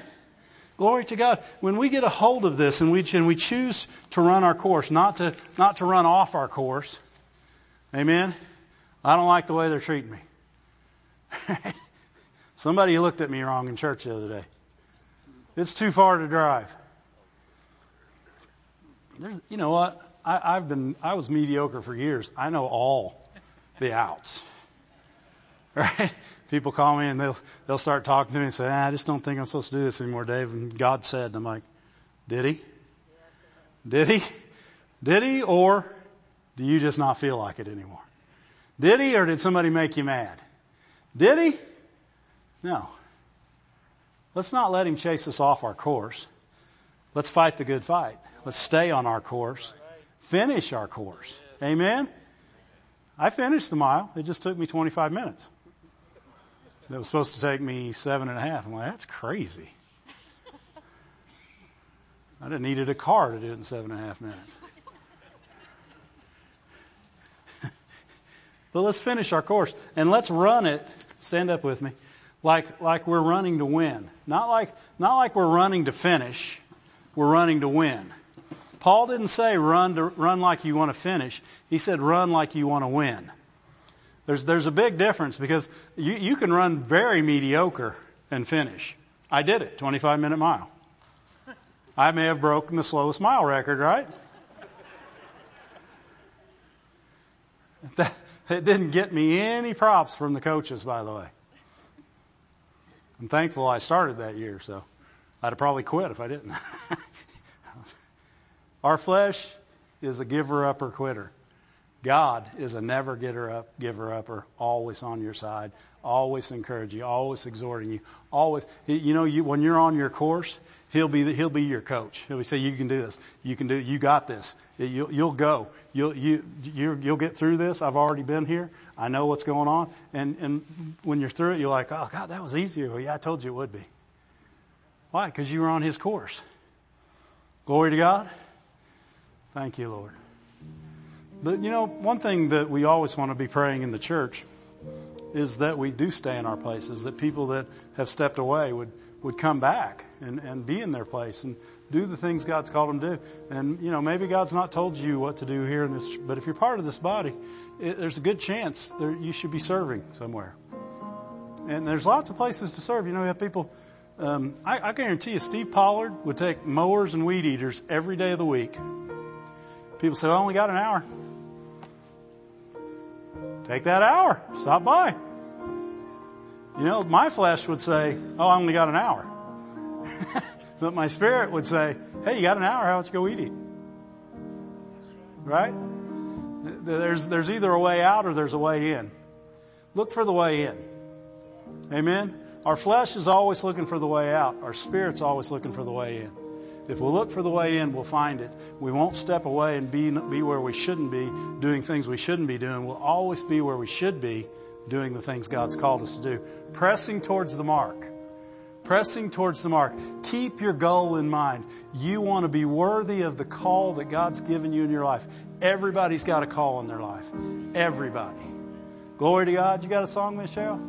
Glory to God. When we get a hold of this and we, and we choose to run our course, not to, not to run off our course, amen? I don't like the way they're treating me. Somebody looked at me wrong in church the other day. It's too far to drive. There's, you know what? I, have been I was mediocre for years. I know all the outs. Right? People call me and they'll they'll start talking to me and say, ah, I just don't think I'm supposed to do this anymore, Dave. And God said, and I'm like, Did he? Did he? Did he? Or do you just not feel like it anymore? Did he or did somebody make you mad? Did he? No. Let's not let him chase us off our course. Let's fight the good fight. Let's stay on our course finish our course. Amen? I finished the mile. It just took me 25 minutes. It was supposed to take me seven and a half. I'm like, that's crazy. I'd have needed a car to do it in seven and a half minutes. but let's finish our course and let's run it. Stand up with me, like like we're running to win, not like not like we're running to finish. We're running to win. Paul didn't say run to run like you want to finish. He said run like you want to win. There's there's a big difference because you, you can run very mediocre and finish. I did it, 25 minute mile. I may have broken the slowest mile record, right? That, it didn't get me any props from the coaches, by the way. I'm thankful I started that year, so I'd have probably quit if I didn't. Our flesh is a giver up or quitter. God is a never getter up, giver upper, always on your side, always encouraging you, always exhorting you, always. You know, you, when you're on your course, he'll be he'll be your coach. He'll say, "You can do this. You can do. You got this. You'll, you'll go. You'll you you'll get through this. I've already been here. I know what's going on. And and when you're through it, you're like, "Oh God, that was easier." Yeah, I told you it would be. Why? Because you were on His course. Glory to God. Thank you, Lord. But you know, one thing that we always want to be praying in the church is that we do stay in our places, that people that have stepped away would, would come back and, and be in their place and do the things God's called them to do. And, you know, maybe God's not told you what to do here in this, but if you're part of this body, it, there's a good chance there, you should be serving somewhere. And there's lots of places to serve. You know, we have people, um, I, I guarantee you, Steve Pollard would take mowers and weed eaters every day of the week People say, well, I only got an hour. Take that hour. Stop by. You know, my flesh would say, oh, I only got an hour. but my spirit would say, hey, you got an hour. How about you go eat it? Right? There's, there's either a way out or there's a way in. Look for the way in. Amen? Our flesh is always looking for the way out. Our spirit's always looking for the way in. If we'll look for the way in, we'll find it. We won't step away and be, be where we shouldn't be, doing things we shouldn't be doing. We'll always be where we should be, doing the things God's called us to do. Pressing towards the mark. Pressing towards the mark. Keep your goal in mind. You want to be worthy of the call that God's given you in your life. Everybody's got a call in their life. Everybody. Glory to God. You got a song, Michelle?